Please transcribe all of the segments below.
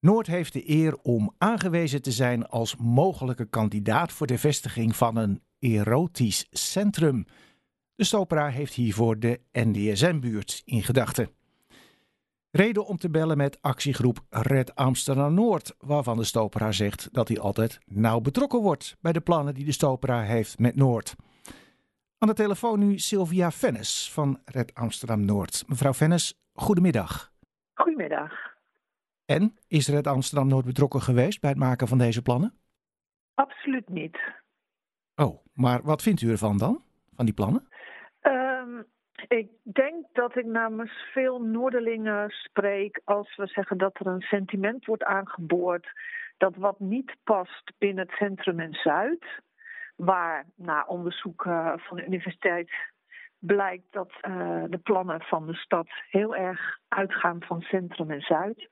Noord heeft de eer om aangewezen te zijn als mogelijke kandidaat voor de vestiging van een erotisch centrum. De Stopera heeft hiervoor de NDSM-buurt in gedachten. Reden om te bellen met actiegroep Red Amsterdam Noord, waarvan de Stopera zegt dat hij altijd nauw betrokken wordt bij de plannen die de Stopera heeft met Noord. Aan de telefoon nu Sylvia Vennis van Red Amsterdam Noord. Mevrouw Vennis, goedemiddag. Goedemiddag. En is Red Amsterdam Noord betrokken geweest bij het maken van deze plannen? Absoluut niet. Oh, maar wat vindt u ervan dan, van die plannen? Um, ik denk dat ik namens veel Noorderlingen spreek als we zeggen dat er een sentiment wordt aangeboord dat wat niet past binnen het centrum en Zuid, waar na onderzoek van de universiteit blijkt dat uh, de plannen van de stad heel erg uitgaan van centrum en Zuid.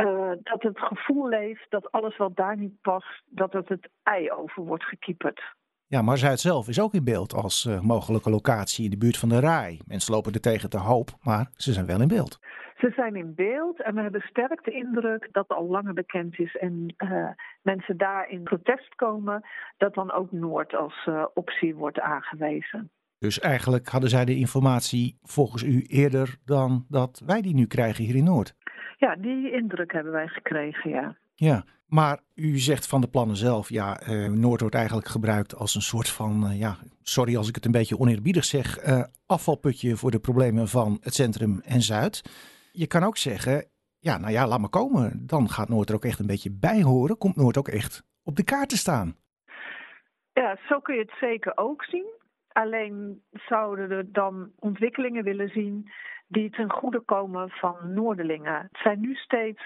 Uh, dat het gevoel leeft dat alles wat daar niet past, dat het het ei over wordt gekieperd. Ja, maar Zuid zelf is ook in beeld als uh, mogelijke locatie in de buurt van de Rai. Mensen lopen er tegen te hoop, maar ze zijn wel in beeld. Ze zijn in beeld en we hebben sterk de indruk dat al langer bekend is en uh, mensen daar in protest komen, dat dan ook Noord als optie wordt aangewezen. Dus eigenlijk hadden zij de informatie volgens u eerder dan dat wij die nu krijgen hier in Noord? Ja, die indruk hebben wij gekregen, ja. Ja, maar u zegt van de plannen zelf, ja, uh, Noord wordt eigenlijk gebruikt als een soort van, uh, ja, sorry als ik het een beetje oneerbiedig zeg, uh, afvalputje voor de problemen van het centrum en Zuid. Je kan ook zeggen, ja, nou ja, laat maar komen. Dan gaat Noord er ook echt een beetje bij horen. Komt Noord ook echt op de kaart te staan. Ja, zo kun je het zeker ook zien. Alleen zouden er dan ontwikkelingen willen zien die ten goede komen van Noorderlingen. Het zijn nu steeds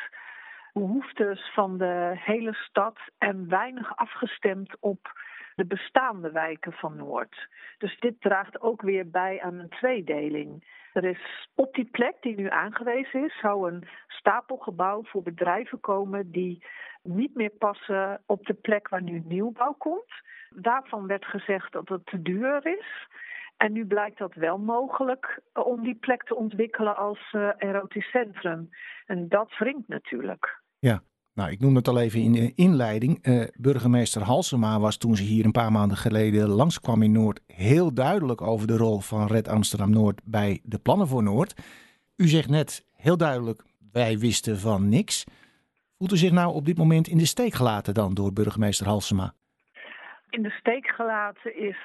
behoeftes van de hele stad en weinig afgestemd op de bestaande wijken van Noord. Dus dit draagt ook weer bij aan een tweedeling. Er is op die plek die nu aangewezen is, zou een stapelgebouw voor bedrijven komen die niet meer passen op de plek waar nu nieuwbouw komt. Daarvan werd gezegd dat het te duur is. En nu blijkt dat wel mogelijk om die plek te ontwikkelen als uh, erotisch centrum. En dat wringt natuurlijk. Ja, nou, ik noem het al even in de inleiding. Uh, burgemeester Halsema was toen ze hier een paar maanden geleden langskwam in Noord heel duidelijk over de rol van Red Amsterdam Noord bij de plannen voor Noord. U zegt net heel duidelijk, wij wisten van niks. Voelt u zich nou op dit moment in de steek gelaten dan door burgemeester Halsema? In de steek gelaten is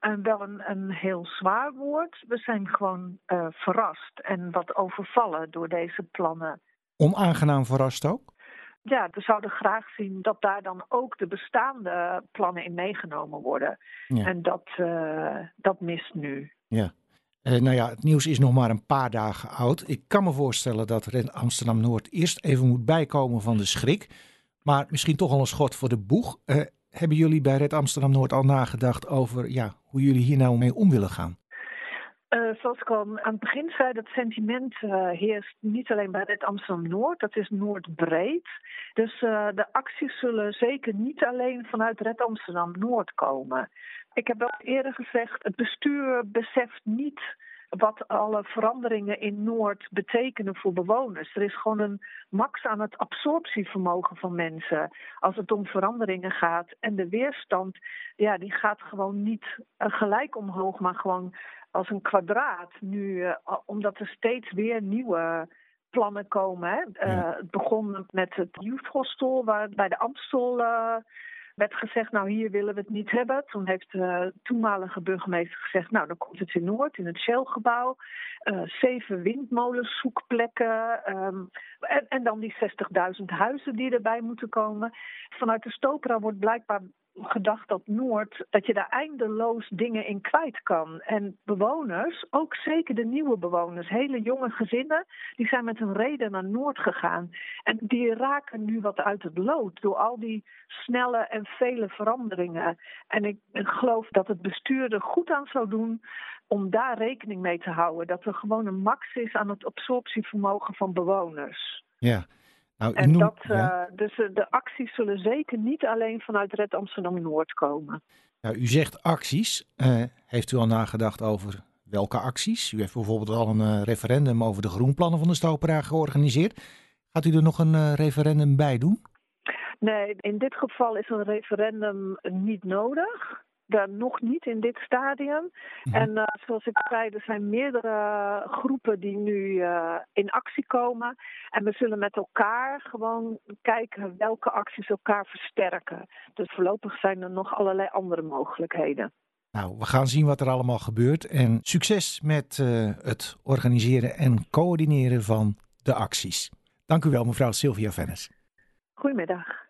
een, wel een, een heel zwaar woord. We zijn gewoon uh, verrast en wat overvallen door deze plannen. Onaangenaam verrast ook? Ja, we zouden graag zien dat daar dan ook de bestaande plannen in meegenomen worden. Ja. En dat, uh, dat mist nu. Ja. Uh, nou ja, het nieuws is nog maar een paar dagen oud. Ik kan me voorstellen dat Red Amsterdam Noord eerst even moet bijkomen van de schrik. Maar misschien toch al een schot voor de boeg. Uh, hebben jullie bij Red Amsterdam Noord al nagedacht over ja, hoe jullie hier nou mee om willen gaan? Uh, zoals ik al aan het begin zei, dat sentiment uh, heerst niet alleen bij Red Amsterdam Noord, dat is Noordbreed. Dus uh, de acties zullen zeker niet alleen vanuit Red Amsterdam Noord komen. Ik heb wel eerder gezegd, het bestuur beseft niet wat alle veranderingen in Noord betekenen voor bewoners. Er is gewoon een max aan het absorptievermogen van mensen als het om veranderingen gaat. En de weerstand, ja, die gaat gewoon niet gelijk omhoog, maar gewoon als een kwadraat nu, uh, omdat er steeds weer nieuwe plannen komen. Hè. Ja. Het begon met het Youth Hostel, waar bij de Amstel uh, werd gezegd, nou hier willen we het niet hebben. Toen heeft de toenmalige burgemeester gezegd, nou dan komt het in Noord, in het Shell-gebouw. zeven windmolenszoekplekken um, en, en dan die 60.000 huizen die erbij moeten komen. Vanuit de Stopera wordt blijkbaar gedacht dat Noord, dat je daar eindeloos dingen in kwijt kan. En bewoners, ook zeker de nieuwe bewoners, hele jonge gezinnen, die zijn met een reden naar Noord gegaan. En die raken nu wat uit het lood door al die snelle en vele veranderingen. En ik, geloof dat het bestuur er goed aan zou doen om daar rekening mee te houden. Dat er gewoon een max is aan het absorptievermogen van bewoners. Ja. Nou, en noem, dat, ja. uh, dus de acties zullen zeker niet alleen vanuit Red Amsterdam Noord komen. Nou, u zegt acties. Uh, heeft u al nagedacht over welke acties? U heeft bijvoorbeeld al een referendum over de groenplannen van de Stopera georganiseerd. Gaat u er nog een referendum bij doen? Nee, in dit geval is een referendum niet nodig. Dan nog niet in dit stadium. Mhm. En uh, zoals ik zei, er zijn meerdere groepen die nu uh, in actie komen. En we zullen met elkaar gewoon kijken welke acties elkaar versterken. Dus voorlopig zijn er nog allerlei andere mogelijkheden. Nou, we gaan zien wat er allemaal gebeurt. En succes met uh, het organiseren en coördineren van de acties. Dank u wel, mevrouw Sylvia Vennis. Goedemiddag.